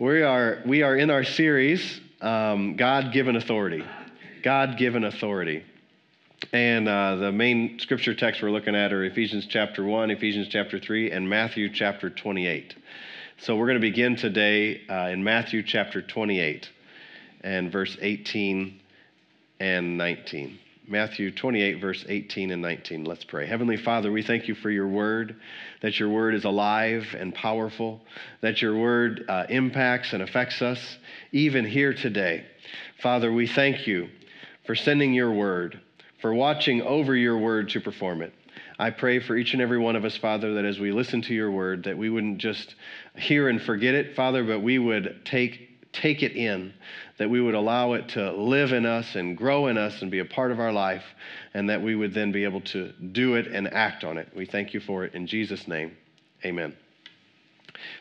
We are, we are in our series, um, God Given Authority. God Given Authority. And uh, the main scripture texts we're looking at are Ephesians chapter 1, Ephesians chapter 3, and Matthew chapter 28. So we're going to begin today uh, in Matthew chapter 28 and verse 18 and 19. Matthew 28, verse 18 and 19. Let's pray. Heavenly Father, we thank you for your word, that your word is alive and powerful, that your word uh, impacts and affects us even here today. Father, we thank you for sending your word, for watching over your word to perform it. I pray for each and every one of us, Father, that as we listen to your word, that we wouldn't just hear and forget it, Father, but we would take take it in, that we would allow it to live in us and grow in us and be a part of our life, and that we would then be able to do it and act on it. We thank you for it in Jesus' name. Amen.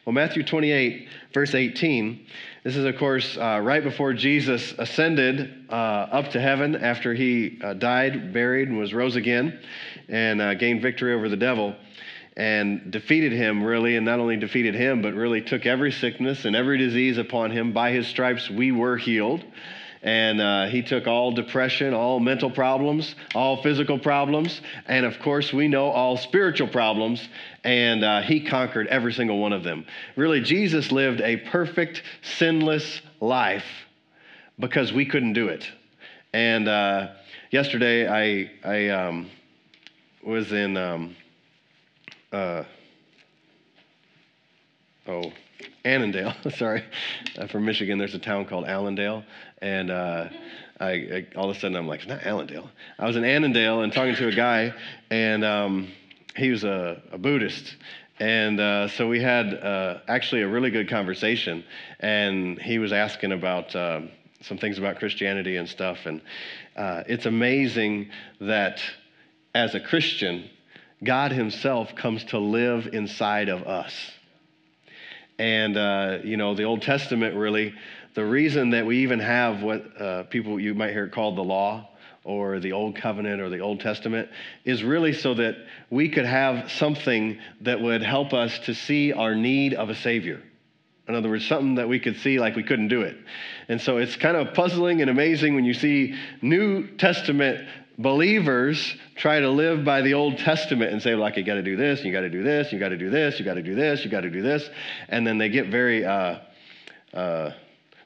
Well, Matthew 28, verse 18, this is, of course, uh, right before Jesus ascended uh, up to heaven after he uh, died, buried, and was rose again and uh, gained victory over the devil and defeated him, really, and not only defeated him, but really took every sickness and every disease upon him. By his stripes, we were healed. And uh, he took all depression, all mental problems, all physical problems, and of course, we know all spiritual problems, and uh, he conquered every single one of them. Really, Jesus lived a perfect, sinless life because we couldn't do it. And uh, yesterday, I, I um, was in. Um, uh, oh, Annandale. Sorry, uh, from Michigan. There's a town called Allendale, and uh, I, I, all of a sudden I'm like, it's not Allendale. I was in Annandale and talking to a guy, and um, he was a, a Buddhist. And uh, so we had uh, actually a really good conversation, and he was asking about uh, some things about Christianity and stuff. And uh, it's amazing that as a Christian, God Himself comes to live inside of us. And, uh, you know, the Old Testament really, the reason that we even have what uh, people you might hear called the law or the Old Covenant or the Old Testament is really so that we could have something that would help us to see our need of a Savior. In other words, something that we could see like we couldn't do it. And so it's kind of puzzling and amazing when you see New Testament believers try to live by the Old Testament and say, like, you got to do this, you got to do this, you got to do this, you got to do this, you got to do this. And then they get very uh, uh,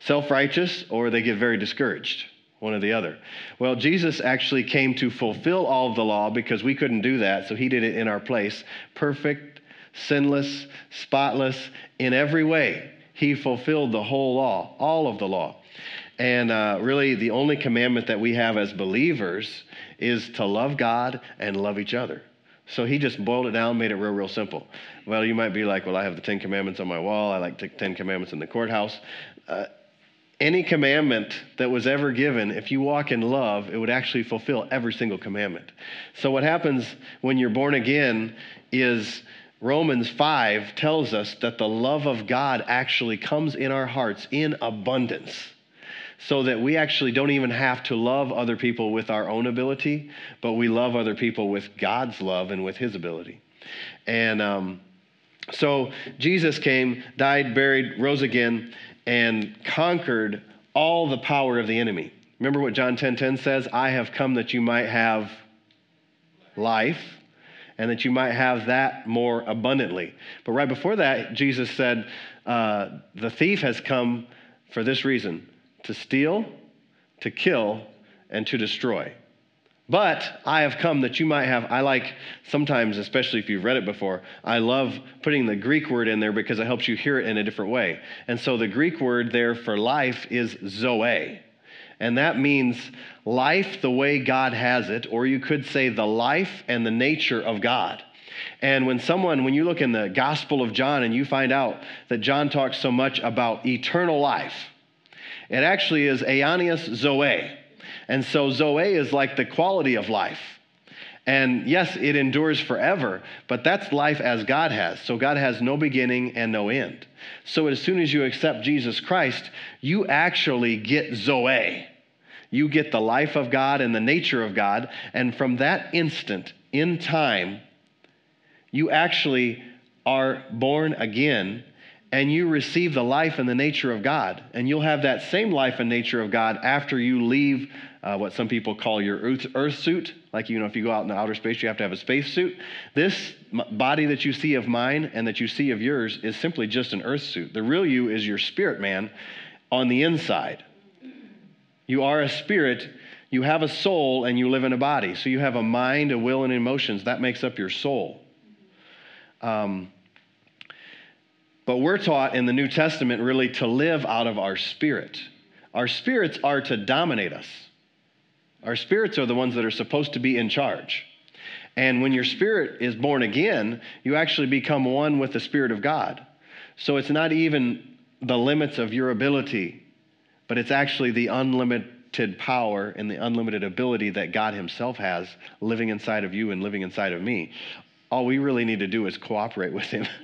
self righteous or they get very discouraged, one or the other. Well, Jesus actually came to fulfill all of the law because we couldn't do that, so he did it in our place. Perfect, sinless, spotless in every way. He fulfilled the whole law, all of the law. And uh, really, the only commandment that we have as believers is to love God and love each other. So he just boiled it down, made it real, real simple. Well, you might be like, well, I have the Ten Commandments on my wall. I like the Ten Commandments in the courthouse. Uh, any commandment that was ever given, if you walk in love, it would actually fulfill every single commandment. So, what happens when you're born again is Romans 5 tells us that the love of God actually comes in our hearts in abundance so that we actually don't even have to love other people with our own ability, but we love other people with God's love and with His ability. And um, so Jesus came, died, buried, rose again, and conquered all the power of the enemy. Remember what John 10:10 10, 10 says? I have come that you might have life and that you might have that more abundantly. But right before that, Jesus said, uh, The thief has come for this reason to steal, to kill, and to destroy. But I have come that you might have. I like sometimes, especially if you've read it before, I love putting the Greek word in there because it helps you hear it in a different way. And so the Greek word there for life is zoe. And that means life the way God has it, or you could say the life and the nature of God. And when someone, when you look in the Gospel of John and you find out that John talks so much about eternal life, it actually is aionios Zoe. And so Zoe is like the quality of life. And yes, it endures forever, but that's life as God has. So God has no beginning and no end. So as soon as you accept Jesus Christ, you actually get Zoe. You get the life of God and the nature of God. And from that instant in time, you actually are born again and you receive the life and the nature of God. And you'll have that same life and nature of God after you leave uh, what some people call your earth, earth suit. Like, you know, if you go out in the outer space, you have to have a space suit. This body that you see of mine and that you see of yours is simply just an earth suit. The real you is your spirit man on the inside. You are a spirit, you have a soul, and you live in a body. So you have a mind, a will, and emotions. That makes up your soul. Um, but we're taught in the New Testament really to live out of our spirit. Our spirits are to dominate us. Our spirits are the ones that are supposed to be in charge. And when your spirit is born again, you actually become one with the Spirit of God. So it's not even the limits of your ability, but it's actually the unlimited power and the unlimited ability that God Himself has living inside of you and living inside of me. All we really need to do is cooperate with Him.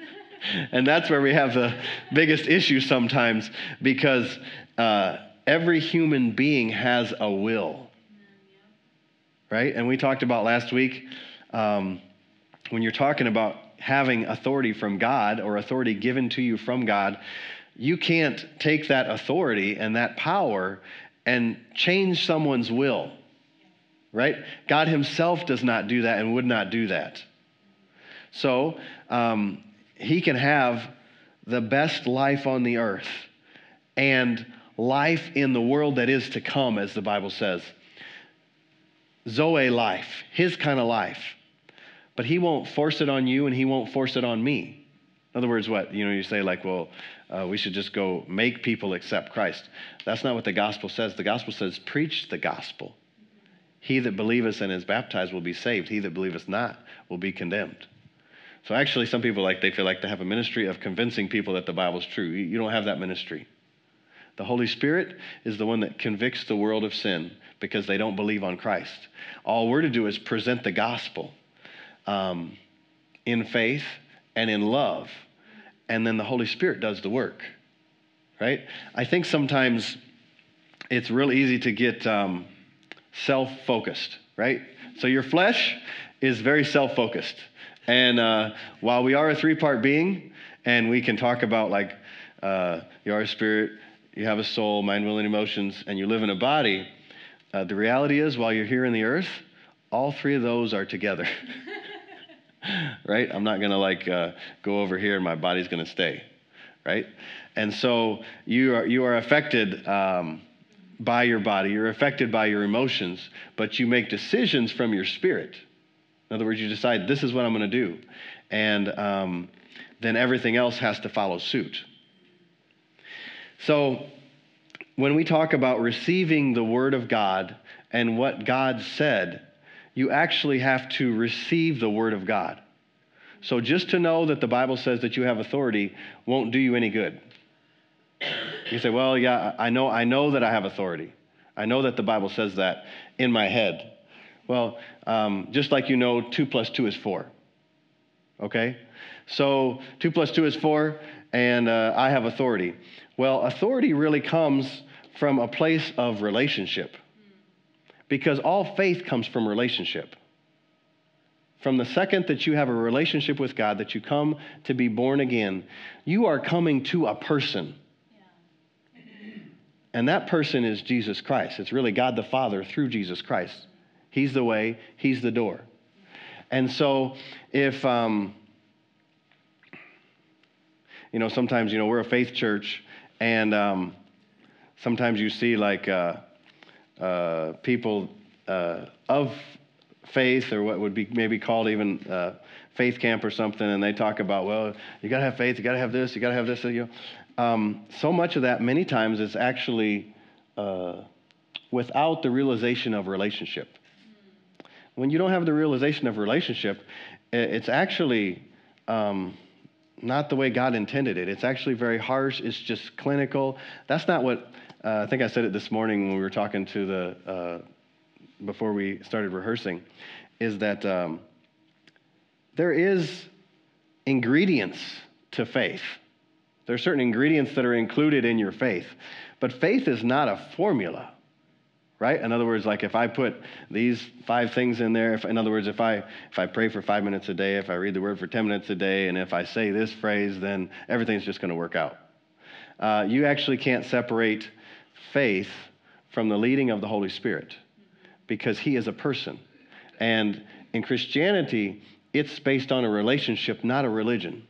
and that's where we have the biggest issue sometimes because uh, every human being has a will. Right? And we talked about last week um, when you're talking about having authority from God or authority given to you from God, you can't take that authority and that power and change someone's will. Right? God Himself does not do that and would not do that. So, um, he can have the best life on the earth and life in the world that is to come, as the Bible says. Zoe life, his kind of life. But he won't force it on you and he won't force it on me. In other words, what? You know, you say, like, well, uh, we should just go make people accept Christ. That's not what the gospel says. The gospel says, preach the gospel. He that believeth and is baptized will be saved. He that believeth not will be condemned. So actually, some people like they feel like they have a ministry of convincing people that the Bible's true. You don't have that ministry. The Holy Spirit is the one that convicts the world of sin because they don't believe on Christ. All we're to do is present the gospel um, in faith and in love, and then the Holy Spirit does the work. Right? I think sometimes it's real easy to get um, self focused, right? So your flesh is very self focused. And uh, while we are a three part being, and we can talk about like uh, you are a spirit, you have a soul, mind, will, and emotions, and you live in a body, uh, the reality is while you're here in the earth, all three of those are together. right? I'm not going to like uh, go over here and my body's going to stay. Right? And so you are, you are affected. Um, by your body, you're affected by your emotions, but you make decisions from your spirit. In other words, you decide, this is what I'm going to do. And um, then everything else has to follow suit. So, when we talk about receiving the Word of God and what God said, you actually have to receive the Word of God. So, just to know that the Bible says that you have authority won't do you any good. You say, well, yeah, I know, I know that I have authority. I know that the Bible says that in my head. Well, um, just like you know, 2 plus 2 is 4. Okay? So 2 plus 2 is 4, and uh, I have authority. Well, authority really comes from a place of relationship because all faith comes from relationship. From the second that you have a relationship with God, that you come to be born again, you are coming to a person. And that person is Jesus Christ. It's really God the Father through Jesus Christ. He's the way, He's the door. And so if, um, you know, sometimes, you know, we're a faith church, and um, sometimes you see like uh, uh, people uh, of faith, or what would be maybe called even uh, faith camp or something, and they talk about, well, you got to have faith, you got to have this, you got to have this. You know. Um, so much of that, many times, is actually uh, without the realization of relationship when you don't have the realization of relationship, it's actually um, not the way God intended it. It's actually very harsh. It's just clinical. That's not what uh, I think I said it this morning when we were talking to the uh, before we started rehearsing. Is that um, there is ingredients to faith. There are certain ingredients that are included in your faith, but faith is not a formula. Right? In other words, like if I put these five things in there, if, in other words, if I if I pray for five minutes a day, if I read the Word for ten minutes a day, and if I say this phrase, then everything's just going to work out. Uh, you actually can't separate faith from the leading of the Holy Spirit because He is a person, and in Christianity, it's based on a relationship, not a religion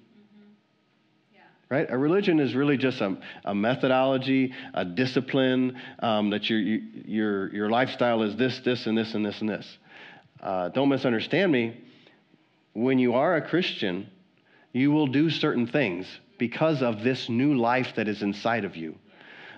right? A religion is really just a, a methodology, a discipline um, that your, your, your lifestyle is this, this, and this, and this, and this. Uh, don't misunderstand me. When you are a Christian, you will do certain things because of this new life that is inside of you.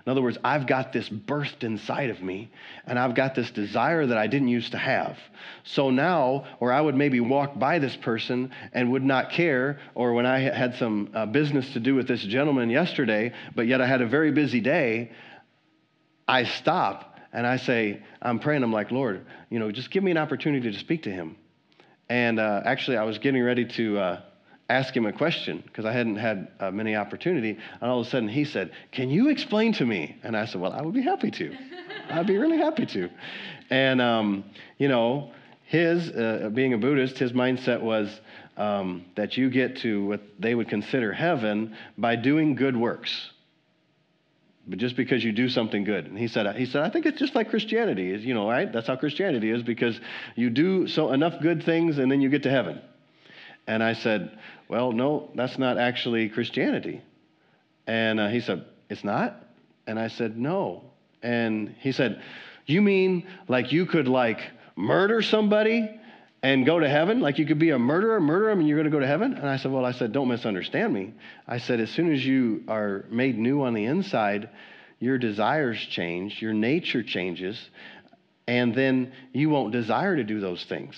In other words, I've got this birthed inside of me, and I've got this desire that I didn't used to have. So now, or I would maybe walk by this person and would not care, or when I had some uh, business to do with this gentleman yesterday, but yet I had a very busy day, I stop and I say, I'm praying, I'm like, Lord, you know, just give me an opportunity to speak to him. And uh, actually, I was getting ready to. Uh, ask him a question because I hadn't had uh, many opportunity. And all of a sudden he said, Can you explain to me? And I said, Well, I would be happy to. I'd be really happy to. And, um, you know, his, uh, being a Buddhist, his mindset was um, that you get to what they would consider heaven by doing good works. But just because you do something good. And he said, he said, I think it's just like Christianity is, you know, right? That's how Christianity is because you do so enough good things and then you get to heaven. And I said, Well, no, that's not actually Christianity. And uh, he said, It's not? And I said, No. And he said, You mean like you could like murder somebody and go to heaven? Like you could be a murderer, murder them, and you're going to go to heaven? And I said, Well, I said, Don't misunderstand me. I said, As soon as you are made new on the inside, your desires change, your nature changes, and then you won't desire to do those things.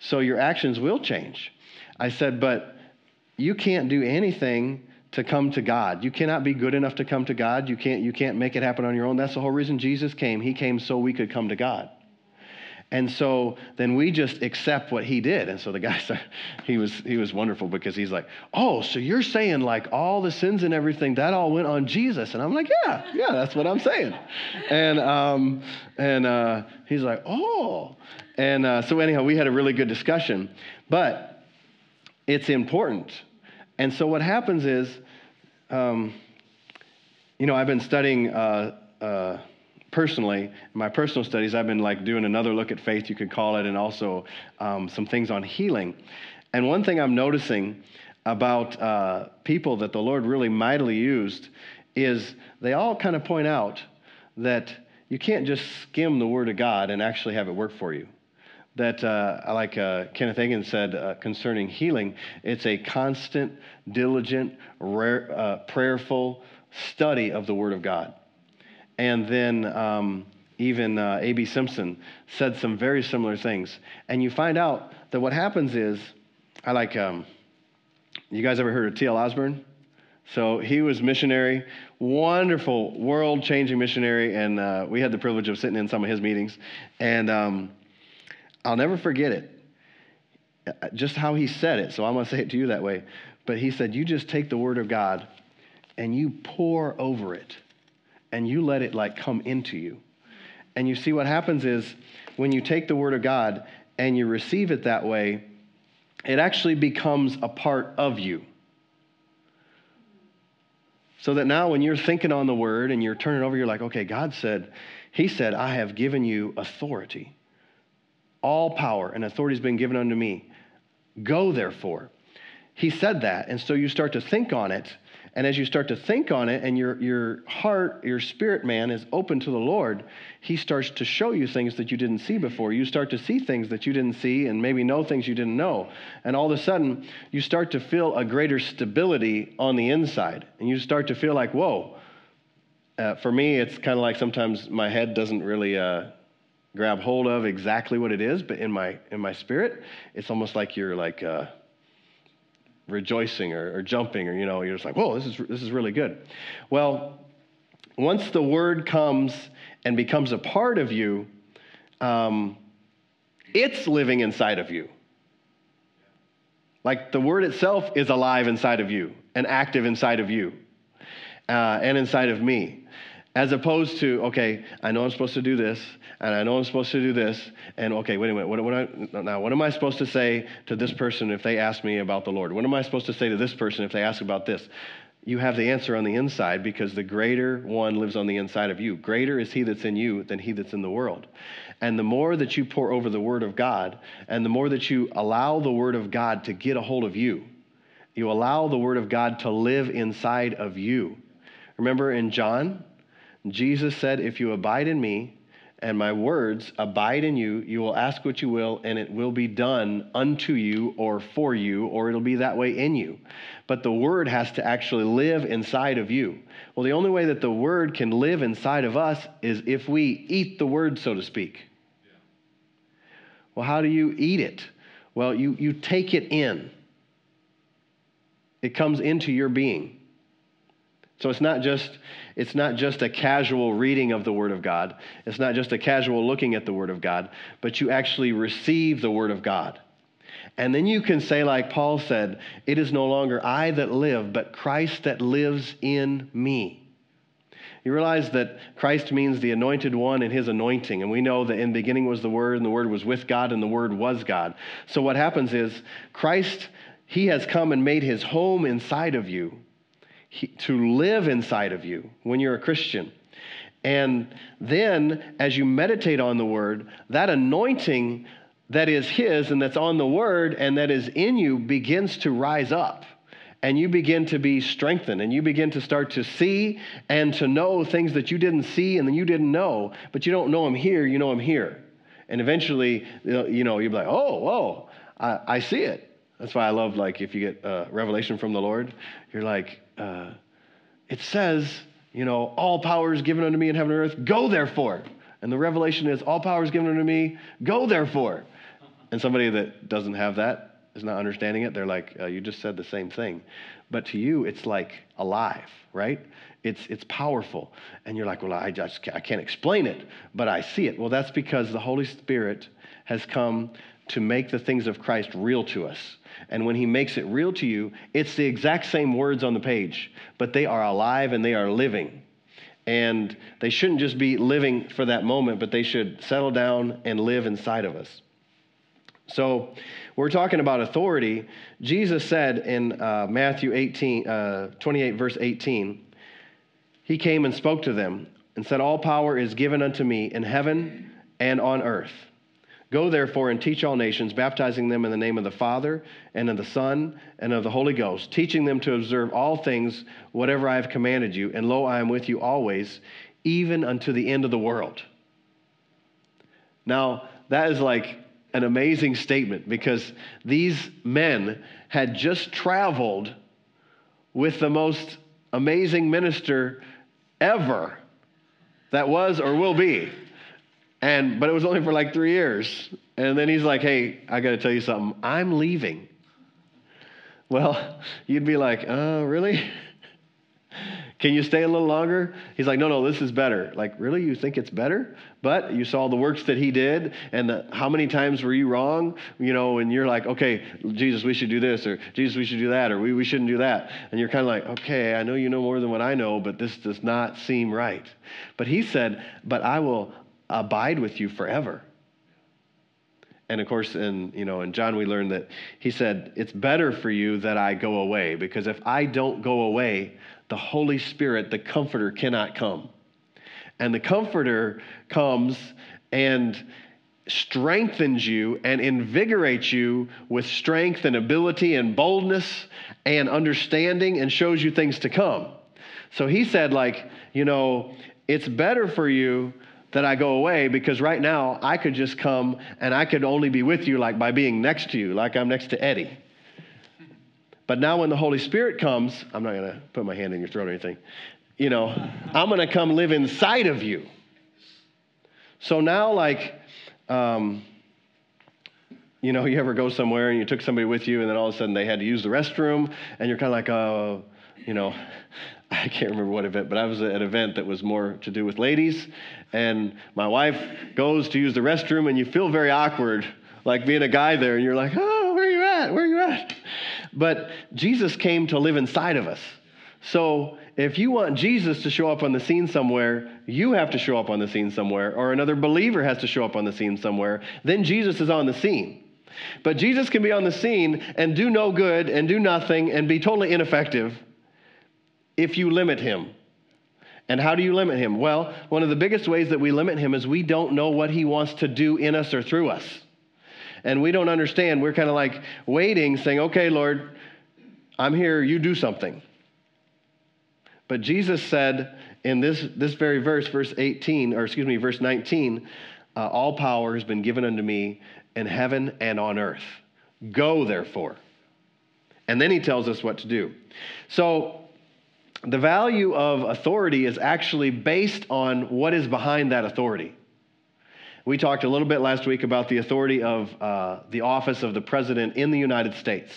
So your actions will change. I said, but you can't do anything to come to God. You cannot be good enough to come to God. You can't, you can't make it happen on your own. That's the whole reason Jesus came. He came so we could come to God. And so then we just accept what he did. And so the guy said, he was, he was wonderful because he's like, oh, so you're saying like all the sins and everything, that all went on Jesus. And I'm like, yeah, yeah, that's what I'm saying. And, um, and uh, he's like, oh. And uh, so anyhow, we had a really good discussion. But it's important. And so what happens is, um, you know, I've been studying uh, uh, personally, in my personal studies, I've been like doing another look at faith, you could call it, and also um, some things on healing. And one thing I'm noticing about uh, people that the Lord really mightily used is they all kind of point out that you can't just skim the Word of God and actually have it work for you that, uh, like uh, Kenneth Hagin said uh, concerning healing, it's a constant, diligent, rare, uh, prayerful study of the Word of God. And then um, even uh, A.B. Simpson said some very similar things. And you find out that what happens is, I like, um, you guys ever heard of T.L. Osborn? So he was missionary, wonderful, world changing missionary, and uh, we had the privilege of sitting in some of his meetings. And um, I'll never forget it. Just how he said it. So I'm going to say it to you that way. But he said, You just take the word of God and you pore over it and you let it like come into you. And you see what happens is when you take the word of God and you receive it that way, it actually becomes a part of you. So that now when you're thinking on the word and you're turning over, you're like, okay, God said, He said, I have given you authority. All power and authority has been given unto me. Go, therefore. He said that. And so you start to think on it. And as you start to think on it, and your, your heart, your spirit man is open to the Lord, He starts to show you things that you didn't see before. You start to see things that you didn't see, and maybe know things you didn't know. And all of a sudden, you start to feel a greater stability on the inside. And you start to feel like, whoa. Uh, for me, it's kind of like sometimes my head doesn't really uh, grab hold of exactly what it is, but in my in my spirit, it's almost like you're like uh, rejoicing or, or jumping, or you know, you're just like, whoa, this is this is really good. Well, once the word comes and becomes a part of you, um, it's living inside of you. Like the word itself is alive inside of you and active inside of you uh, and inside of me. As opposed to, okay, I know I'm supposed to do this, and I know I'm supposed to do this, and okay, wait a minute, what, what I, now what am I supposed to say to this person if they ask me about the Lord? What am I supposed to say to this person if they ask about this? You have the answer on the inside because the greater one lives on the inside of you. Greater is he that's in you than he that's in the world. And the more that you pore over the Word of God, and the more that you allow the Word of God to get a hold of you, you allow the Word of God to live inside of you. Remember in John, Jesus said, If you abide in me, and my words abide in you, you will ask what you will, and it will be done unto you or for you, or it'll be that way in you. But the word has to actually live inside of you. Well, the only way that the word can live inside of us is if we eat the word, so to speak. Well, how do you eat it? Well, you, you take it in, it comes into your being. So it's not just it's not just a casual reading of the word of God. It's not just a casual looking at the word of God, but you actually receive the word of God. And then you can say like Paul said, it is no longer I that live, but Christ that lives in me. You realize that Christ means the anointed one and his anointing. And we know that in the beginning was the Word, and the Word was with God, and the Word was God. So what happens is Christ, he has come and made his home inside of you to live inside of you when you're a Christian. And then, as you meditate on the word, that anointing that is His and that's on the word and that is in you begins to rise up. And you begin to be strengthened and you begin to start to see and to know things that you didn't see and then you didn't know, but you don't know them here, you know them here. And eventually, you know, you'll be like, oh, whoa, I, I see it. That's why I love, like, if you get uh, revelation from the Lord, you're like, uh, it says, you know, all power is given unto me in heaven and earth. Go therefore. And the revelation is, all power is given unto me. Go therefore. And somebody that doesn't have that is not understanding it. They're like, uh, you just said the same thing. But to you, it's like alive, right? It's, it's powerful. And you're like, well, I just I can't explain it, but I see it. Well, that's because the Holy Spirit has come to make the things of Christ real to us. And when he makes it real to you, it's the exact same words on the page, but they are alive and they are living. And they shouldn't just be living for that moment, but they should settle down and live inside of us. So, we're talking about authority. Jesus said in uh, Matthew 18, uh, 28, verse 18, He came and spoke to them and said, All power is given unto me in heaven and on earth. Go therefore and teach all nations, baptizing them in the name of the Father and of the Son and of the Holy Ghost, teaching them to observe all things whatever I have commanded you. And lo, I am with you always, even unto the end of the world. Now, that is like an amazing statement because these men had just traveled with the most amazing minister ever that was or will be. And but it was only for like three years. And then he's like, hey, I gotta tell you something. I'm leaving. Well, you'd be like, uh, really? Can you stay a little longer? He's like, no, no, this is better. Like, really? You think it's better? But you saw the works that he did, and the, how many times were you wrong? You know, and you're like, okay, Jesus, we should do this, or Jesus, we should do that, or we, we shouldn't do that. And you're kind of like, okay, I know you know more than what I know, but this does not seem right. But he said, but I will abide with you forever. And of course, in you know, in John, we learn that he said, "It's better for you that I go away, because if I don't go away, the Holy Spirit, the Comforter, cannot come." And the Comforter comes and strengthens you and invigorates you with strength and ability and boldness and understanding and shows you things to come. So he said, like, you know, it's better for you that I go away because right now I could just come and I could only be with you like by being next to you, like I'm next to Eddie. But now when the Holy Spirit comes, I'm not going to put my hand in your throat or anything. You know, I'm going to come live inside of you. So now, like, um, you know, you ever go somewhere and you took somebody with you and then all of a sudden they had to use the restroom and you're kind of like, oh, you know, I can't remember what event, but I was at an event that was more to do with ladies. And my wife goes to use the restroom, and you feel very awkward, like being a guy there, and you're like, oh, where are you at? Where are you at? But Jesus came to live inside of us. So if you want Jesus to show up on the scene somewhere, you have to show up on the scene somewhere, or another believer has to show up on the scene somewhere. Then Jesus is on the scene. But Jesus can be on the scene and do no good and do nothing and be totally ineffective if you limit him. And how do you limit him? Well, one of the biggest ways that we limit him is we don't know what he wants to do in us or through us. And we don't understand. We're kind of like waiting, saying, okay, Lord, I'm here, you do something. But Jesus said in this, this very verse, verse 18, or excuse me, verse 19, uh, all power has been given unto me in heaven and on earth. Go, therefore. And then he tells us what to do. So the value of authority is actually based on what is behind that authority. We talked a little bit last week about the authority of uh, the office of the president in the United States.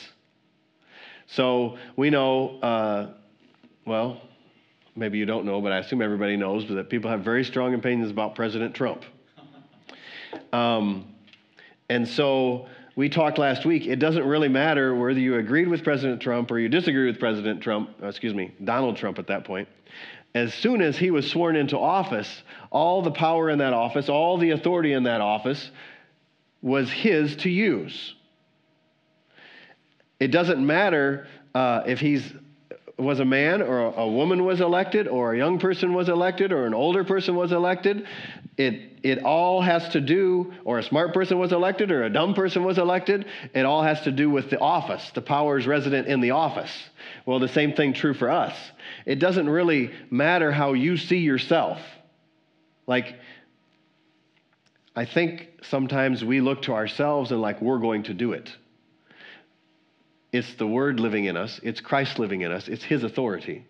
So we know, uh, well, maybe you don't know, but I assume everybody knows that people have very strong opinions about President Trump. Um, and so we talked last week, it doesn't really matter whether you agreed with President Trump or you disagree with President Trump, uh, excuse me, Donald Trump at that point. As soon as he was sworn into office, all the power in that office, all the authority in that office was his to use. It doesn't matter uh, if he's was a man or a woman was elected or a young person was elected or an older person was elected. It, it all has to do, or a smart person was elected or a dumb person was elected. It all has to do with the office, the powers resident in the office. Well, the same thing true for us. It doesn't really matter how you see yourself. Like, I think sometimes we look to ourselves and like we're going to do it. It's the Word living in us, it's Christ living in us, it's His authority,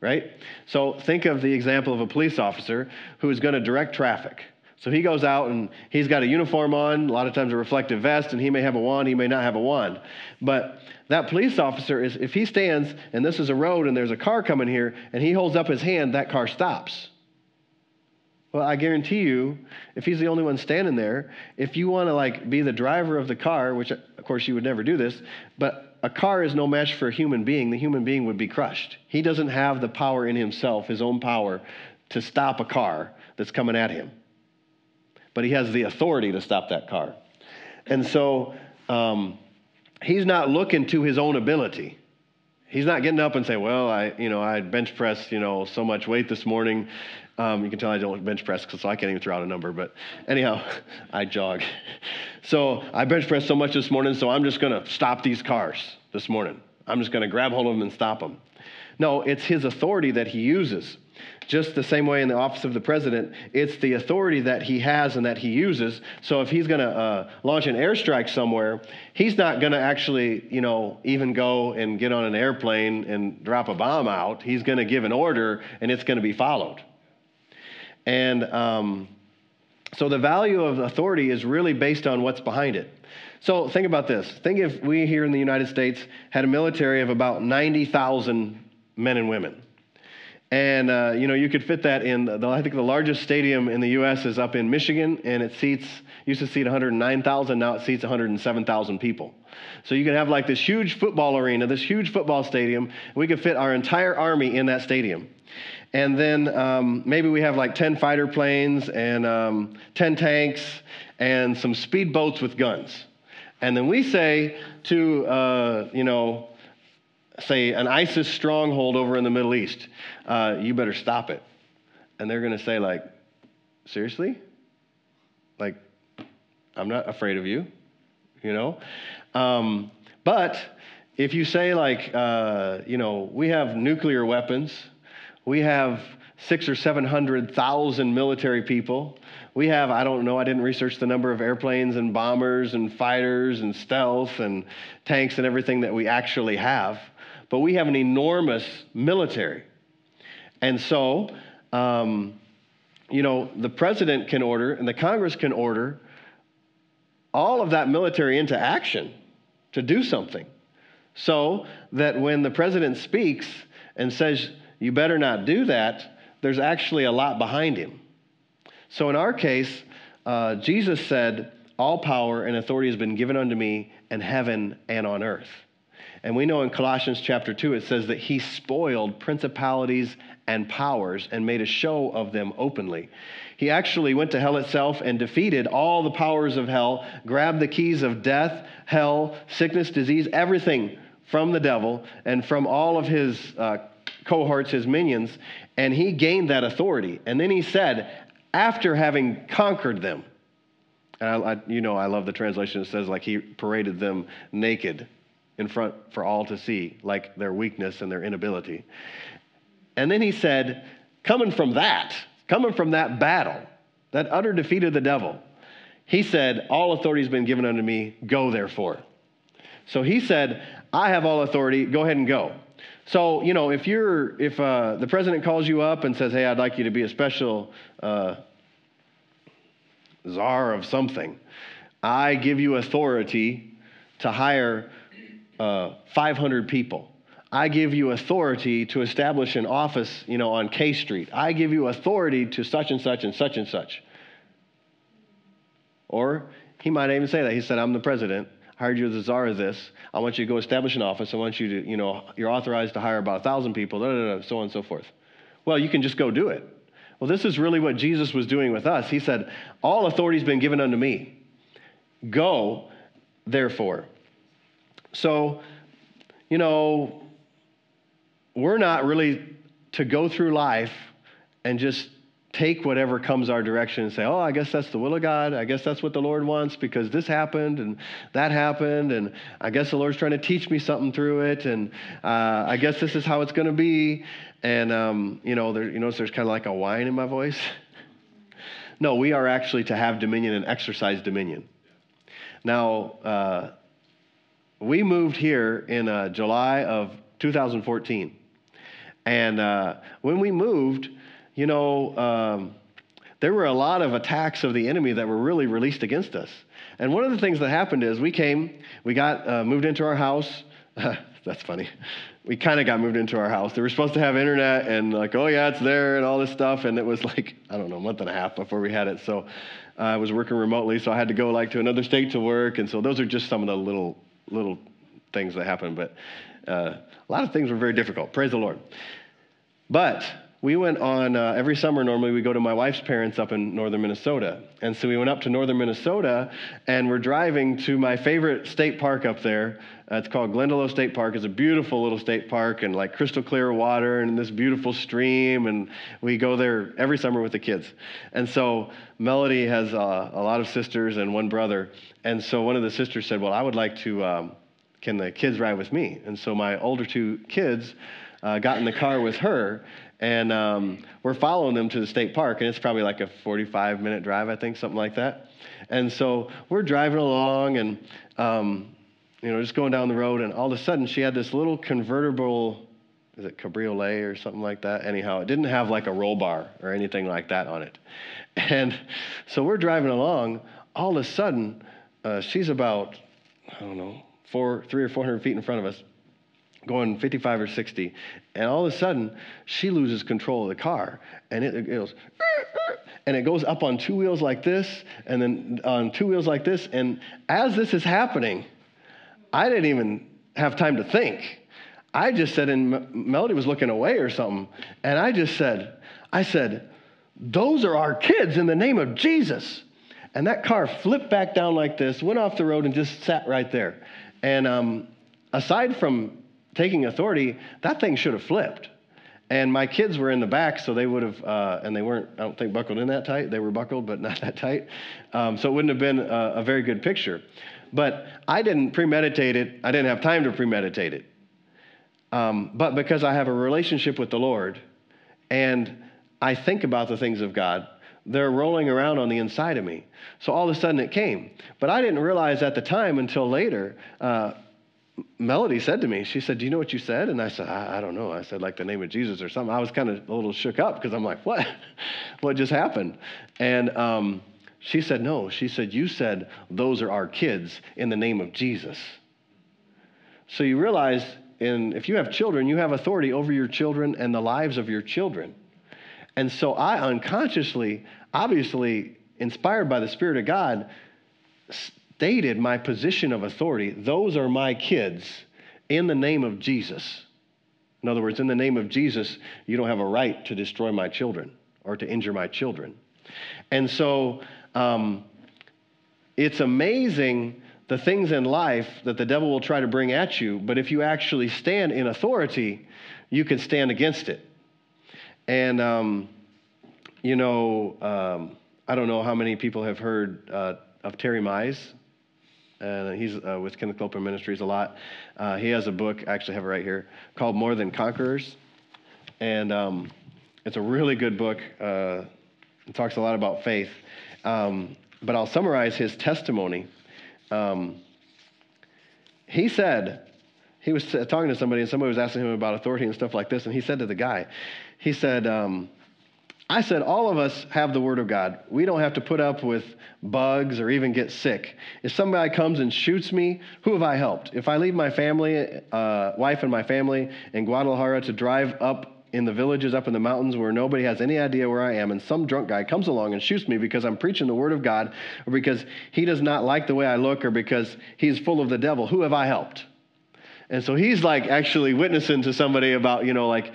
right? So think of the example of a police officer who is going to direct traffic. So he goes out and he's got a uniform on, a lot of times a reflective vest, and he may have a wand, he may not have a wand. But that police officer is, if he stands and this is a road and there's a car coming here and he holds up his hand, that car stops. Well, I guarantee you, if he's the only one standing there, if you want to like be the driver of the car, which of course you would never do this, but a car is no match for a human being. The human being would be crushed. He doesn't have the power in himself, his own power, to stop a car that's coming at him. But he has the authority to stop that car. And so um, he's not looking to his own ability. He's not getting up and saying, "Well, I, you know, I bench pressed, you know, so much weight this morning. Um, you can tell I don't bench press so I can't even throw out a number. But anyhow, I jog. So I bench pressed so much this morning, so I'm just going to stop these cars this morning. I'm just going to grab hold of them and stop them. No, it's his authority that he uses. Just the same way in the office of the president, it's the authority that he has and that he uses. So if he's going to uh, launch an airstrike somewhere, he's not going to actually, you know, even go and get on an airplane and drop a bomb out. He's going to give an order and it's going to be followed. And um, so the value of authority is really based on what's behind it. So think about this. Think if we here in the United States had a military of about 90,000 men and women. And uh, you know, you could fit that in. The, I think the largest stadium in the U.S. is up in Michigan, and it seats used to seat 109,000. Now it seats 107,000 people. So you can have like this huge football arena, this huge football stadium. We could fit our entire army in that stadium. And then um, maybe we have like 10 fighter planes and um, 10 tanks and some speedboats with guns. And then we say to, uh, you know, say an ISIS stronghold over in the Middle East, uh, you better stop it. And they're going to say, like, seriously? Like, I'm not afraid of you, you know? Um, but if you say, like, uh, you know, we have nuclear weapons we have six or 700,000 military people. We have, I don't know, I didn't research the number of airplanes and bombers and fighters and stealth and tanks and everything that we actually have, but we have an enormous military. And so, um, you know, the president can order and the Congress can order all of that military into action to do something. So that when the president speaks and says, you better not do that, there's actually a lot behind him. So in our case, uh, Jesus said, All power and authority has been given unto me in heaven and on earth. And we know in Colossians chapter 2, it says that he spoiled principalities and powers and made a show of them openly. He actually went to hell itself and defeated all the powers of hell, grabbed the keys of death, hell, sickness, disease, everything from the devil and from all of his uh, cohorts, his minions, and he gained that authority. And then he said, after having conquered them, and I, I, you know, I love the translation. It says, like, he paraded them naked in front for all to see, like their weakness and their inability. And then he said, coming from that, coming from that battle, that utter defeat of the devil, he said, All authority has been given unto me, go therefore. So he said, I have all authority, go ahead and go. So, you know, if you're, if uh, the president calls you up and says, hey, I'd like you to be a special uh, czar of something, I give you authority to hire uh, 500 people. I give you authority to establish an office, you know, on K Street. I give you authority to such and such and such and such. Or he might even say that. He said, I'm the president. Hired you as the czar of this. I want you to go establish an office. I want you to, you know, you're authorized to hire about a thousand people, da, da, da, so on and so forth. Well, you can just go do it. Well, this is really what Jesus was doing with us. He said, All authority has been given unto me. Go, therefore. So, you know, we're not really to go through life and just take whatever comes our direction and say, oh, I guess that's the will of God. I guess that's what the Lord wants because this happened and that happened. And I guess the Lord's trying to teach me something through it. And uh, I guess this is how it's going to be. And, um, you know, there, you notice there's kind of like a whine in my voice. no, we are actually to have dominion and exercise dominion. Now, uh, we moved here in uh, July of 2014. And uh, when we moved, you know, um, there were a lot of attacks of the enemy that were really released against us. And one of the things that happened is we came, we got uh, moved into our house. That's funny. We kind of got moved into our house. They were supposed to have internet and like, oh yeah, it's there and all this stuff. And it was like, I don't know, a month and a half before we had it. So uh, I was working remotely, so I had to go like to another state to work. And so those are just some of the little little things that happened. But uh, a lot of things were very difficult. Praise the Lord. But we went on uh, every summer normally we go to my wife's parents up in northern minnesota. And so we went up to northern minnesota and we're driving to my favorite state park up there. Uh, it's called glendalough state park. It's a beautiful little state park and like crystal clear water and this beautiful stream. And we go there every summer with the kids. And so melody has uh, a lot of sisters and one brother. And so one of the sisters said well i would like to um, can the kids ride with me? And so my older two kids uh, got in the car with her and um, we're following them to the state park, and it's probably like a 45 minute drive, I think, something like that. And so we're driving along and, um, you know, just going down the road, and all of a sudden she had this little convertible, is it cabriolet or something like that? Anyhow, it didn't have like a roll bar or anything like that on it. And so we're driving along, all of a sudden, uh, she's about, I don't know, four, three or 400 feet in front of us going 55 or 60, and all of a sudden she loses control of the car, and it, it goes, and it goes up on two wheels like this, and then on two wheels like this, and as this is happening, I didn't even have time to think. I just said, and Melody was looking away or something, and I just said, I said, those are our kids in the name of Jesus. And that car flipped back down like this, went off the road, and just sat right there. And um, aside from taking authority, that thing should have flipped. And my kids were in the back, so they would have, uh, and they weren't, I don't think, buckled in that tight. They were buckled, but not that tight. Um, so it wouldn't have been a, a, very good picture. But I didn't premeditate it. I didn't have time to premeditate it. Um, but because I have a relationship with the Lord and I think about the things of God, they're rolling around on the inside of me. So all of a sudden it came. But I didn't realize at the time until later. Uh, Melody said to me, she said, Do you know what you said? And I said, I, I don't know. I said, like the name of Jesus or something. I was kind of a little shook up because I'm like, What? what just happened? And um, she said, No. She said, You said, Those are our kids in the name of Jesus. So you realize, in, if you have children, you have authority over your children and the lives of your children. And so I unconsciously, obviously inspired by the Spirit of God, stated my position of authority. Those are my kids in the name of Jesus. In other words, in the name of Jesus, you don't have a right to destroy my children or to injure my children. And so um, it's amazing the things in life that the devil will try to bring at you, but if you actually stand in authority, you can stand against it. And, um, you know, um, I don't know how many people have heard uh, of Terry Mize. Uh, he's uh, with Kenneth Copeland Ministries a lot. Uh, he has a book, I actually have it right here, called More Than Conquerors. And um, it's a really good book. Uh, it talks a lot about faith. Um, but I'll summarize his testimony. Um, he said, he was talking to somebody, and somebody was asking him about authority and stuff like this, and he said to the guy, he said, um, I said, all of us have the Word of God. We don't have to put up with bugs or even get sick. If somebody comes and shoots me, who have I helped? If I leave my family, uh, wife and my family in Guadalajara to drive up in the villages up in the mountains where nobody has any idea where I am, and some drunk guy comes along and shoots me because I'm preaching the Word of God, or because he does not like the way I look, or because he's full of the devil, who have I helped? And so he's like actually witnessing to somebody about, you know, like,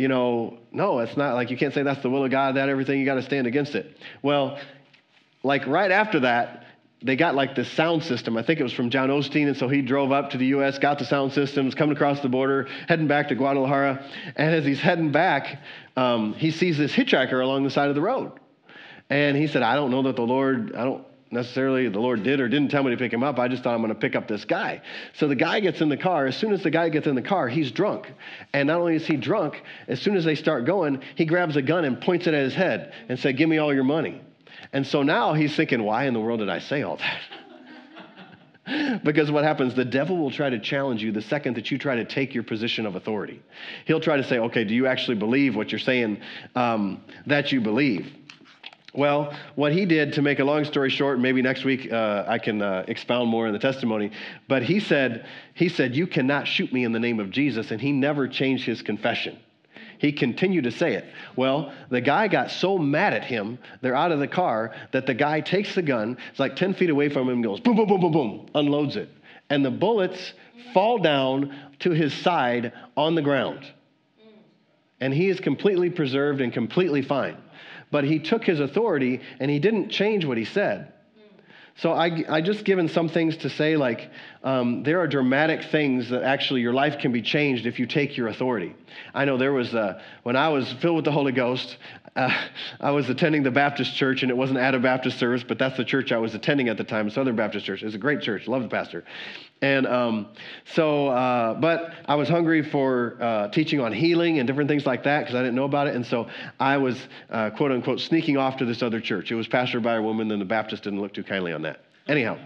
you know, no, it's not like you can't say that's the will of God, that everything, you got to stand against it. Well, like right after that, they got like this sound system. I think it was from John Osteen, and so he drove up to the U.S., got the sound systems, coming across the border, heading back to Guadalajara. And as he's heading back, um, he sees this hitchhiker along the side of the road. And he said, I don't know that the Lord, I don't necessarily the Lord did or didn't tell me to pick him up. I just thought I'm going to pick up this guy. So the guy gets in the car. As soon as the guy gets in the car, he's drunk. And not only is he drunk, as soon as they start going, he grabs a gun and points it at his head and said, Give me all your money. And so now he's thinking, why in the world did I say all that? because what happens, the devil will try to challenge you the second that you try to take your position of authority. He'll try to say, okay, do you actually believe what you're saying um, that you believe? Well, what he did, to make a long story short, maybe next week uh, I can uh, expound more in the testimony. But he said, he said, "You cannot shoot me in the name of Jesus," and he never changed his confession. He continued to say it. Well, the guy got so mad at him, they're out of the car, that the guy takes the gun, it's like 10 feet away from him, goes boom, boom, boom, boom, boom, unloads it. And the bullets fall down to his side on the ground. And he is completely preserved and completely fine. But he took his authority and he didn't change what he said. So I, I just given some things to say, like um, there are dramatic things that actually your life can be changed if you take your authority. I know there was, uh, when I was filled with the Holy Ghost, uh, I was attending the Baptist church, and it wasn't at a Baptist service, but that's the church I was attending at the time, Southern Baptist Church. It was a great church, love the pastor. And um, so, uh, but I was hungry for uh, teaching on healing and different things like that because I didn't know about it. And so I was, uh, quote unquote, sneaking off to this other church. It was pastored by a woman, and the Baptist didn't look too kindly on that. Anyhow,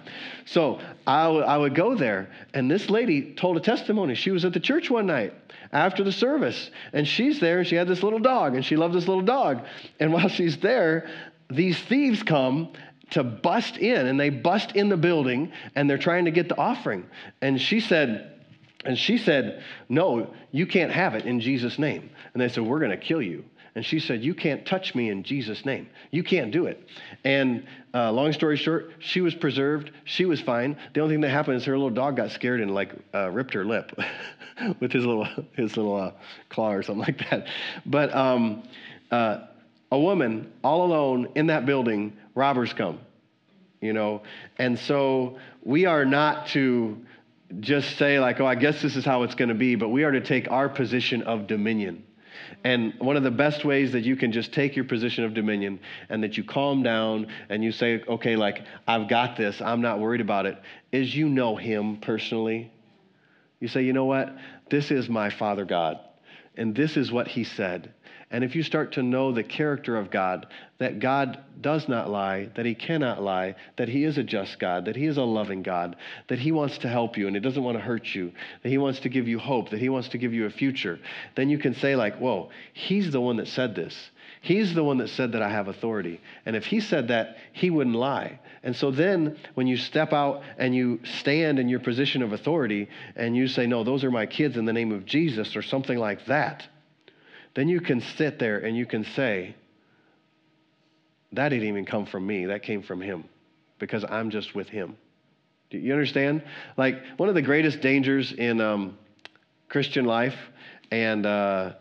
so I, w- I would go there, and this lady told a testimony. She was at the church one night after the service, and she's there, and she had this little dog, and she loved this little dog. And while she's there, these thieves come to bust in, and they bust in the building, and they're trying to get the offering. And she said, and she said, No, you can't have it in Jesus' name. And they said, We're going to kill you. And she said, You can't touch me in Jesus' name. You can't do it. And uh, long story short, she was preserved. She was fine. The only thing that happened is her little dog got scared and like uh, ripped her lip with his little, his little uh, claw or something like that. But um, uh, a woman all alone in that building, robbers come, you know. And so we are not to just say, like, oh, I guess this is how it's going to be, but we are to take our position of dominion and one of the best ways that you can just take your position of dominion and that you calm down and you say, okay, like, I've got this, I'm not worried about it, is you know Him personally. You say, you know what? This is my Father God, and this is what He said. And if you start to know the character of God, that God does not lie, that He cannot lie, that He is a just God, that He is a loving God, that He wants to help you and He doesn't want to hurt you, that He wants to give you hope, that He wants to give you a future, then you can say, like, whoa, He's the one that said this. He's the one that said that I have authority. And if He said that, He wouldn't lie. And so then when you step out and you stand in your position of authority and you say, no, those are my kids in the name of Jesus or something like that then you can sit there and you can say, that didn't even come from me, that came from him because I'm just with him. Do you understand? Like, one of the greatest dangers in um, Christian life and uh,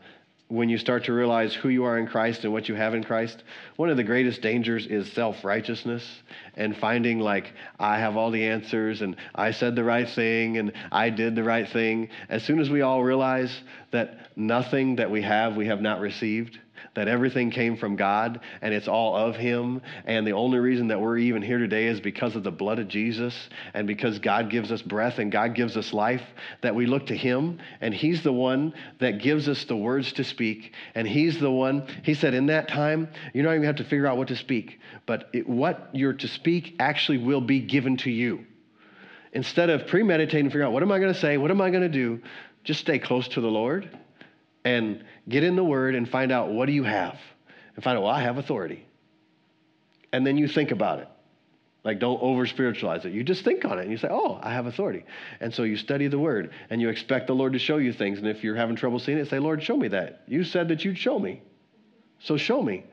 when you start to realize who you are in Christ and what you have in Christ, one of the greatest dangers is self righteousness and finding like, I have all the answers and I said the right thing and I did the right thing. As soon as we all realize that nothing that we have, we have not received, that everything came from God and it's all of Him. And the only reason that we're even here today is because of the blood of Jesus and because God gives us breath and God gives us life, that we look to Him and He's the one that gives us the words to speak. And He's the one, He said, in that time, you don't even have to figure out what to speak, but it, what you're to speak actually will be given to you. Instead of premeditating, figuring out what am I going to say, what am I going to do, just stay close to the Lord and get in the Word and find out what do you have? And find out, well, I have authority. And then you think about it. Like, don't over spiritualize it. You just think on it and you say, oh, I have authority. And so you study the Word and you expect the Lord to show you things. And if you're having trouble seeing it, say, Lord, show me that. You said that you'd show me. So show me.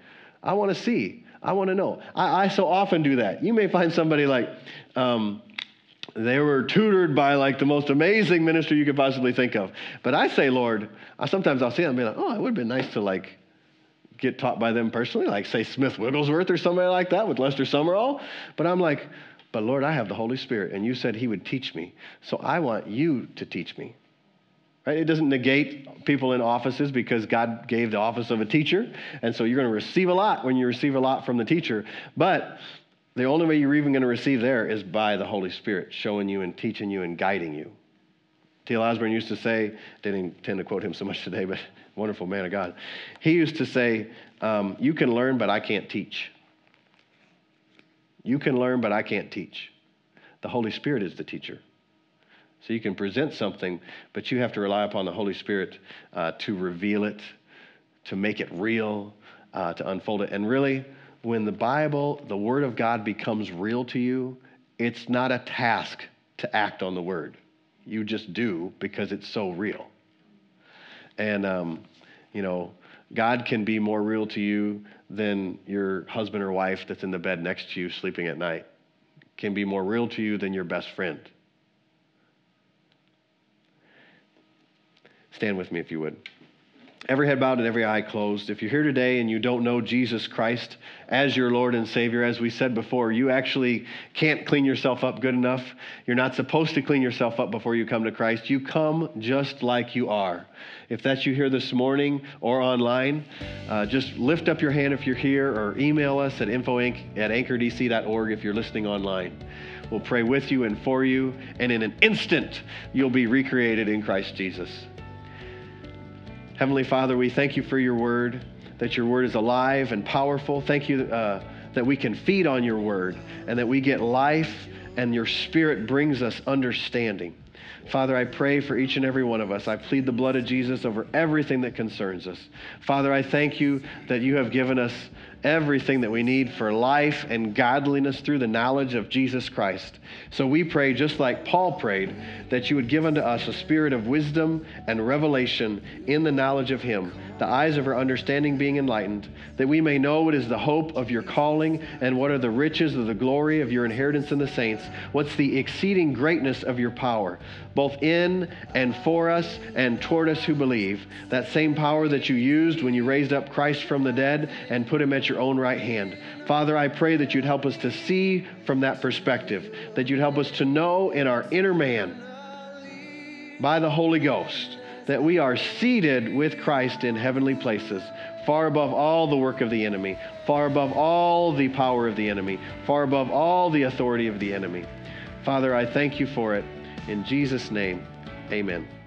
I want to see. I want to know. I, I, so often do that. You may find somebody like, um, they were tutored by like the most amazing minister you could possibly think of. But I say, Lord, I, sometimes I'll see them and be like, oh, it would have been nice to like get taught by them personally, like say Smith Wigglesworth or somebody like that with Lester Sumrall. But I'm like, but Lord, I have the Holy Spirit, and you said He would teach me. So I want you to teach me. Right? It doesn't negate people in offices because God gave the office of a teacher. And so you're going to receive a lot when you receive a lot from the teacher. But the only way you're even going to receive there is by the Holy Spirit showing you and teaching you and guiding you. T.L. Osborn used to say, didn't intend to quote him so much today, but wonderful man of God. He used to say, um, You can learn, but I can't teach. You can learn, but I can't teach. The Holy Spirit is the teacher. So you can present something, but you have to rely upon the Holy Spirit uh, to reveal it, to make it real, uh, to unfold it. And really, when the Bible, the Word of God becomes real to you, it's not a task to act on the Word. You just do because it's so real. And, um, you know, God can be more real to you than your husband or wife that's in the bed next to you sleeping at night, can be more real to you than your best friend. Stand with me if you would every head bowed and every eye closed. If you're here today and you don't know Jesus Christ as your Lord and Savior, as we said before, you actually can't clean yourself up good enough. You're not supposed to clean yourself up before you come to Christ. You come just like you are. If that's you here this morning or online, uh, just lift up your hand if you're here or email us at infoinc at anchordc.org if you're listening online. We'll pray with you and for you, and in an instant, you'll be recreated in Christ Jesus. Heavenly Father, we thank you for your word, that your word is alive and powerful. Thank you uh, that we can feed on your word and that we get life and your spirit brings us understanding. Father, I pray for each and every one of us. I plead the blood of Jesus over everything that concerns us. Father, I thank you that you have given us everything that we need for life and godliness through the knowledge of Jesus Christ. So we pray, just like Paul prayed, that you would give unto us a spirit of wisdom and revelation in the knowledge of Him, the eyes of our understanding being enlightened, that we may know what is the hope of your calling and what are the riches of the glory of your inheritance in the saints, what's the exceeding greatness of your power, both in and for us and toward us who believe. That same power that you used when you raised up Christ from the dead and put him at your own right hand. Father, I pray that you'd help us to see from that perspective, that you'd help us to know in our inner man by the Holy Ghost that we are seated with Christ in heavenly places, far above all the work of the enemy, far above all the power of the enemy, far above all the authority of the enemy. Father, I thank you for it. In Jesus' name, amen.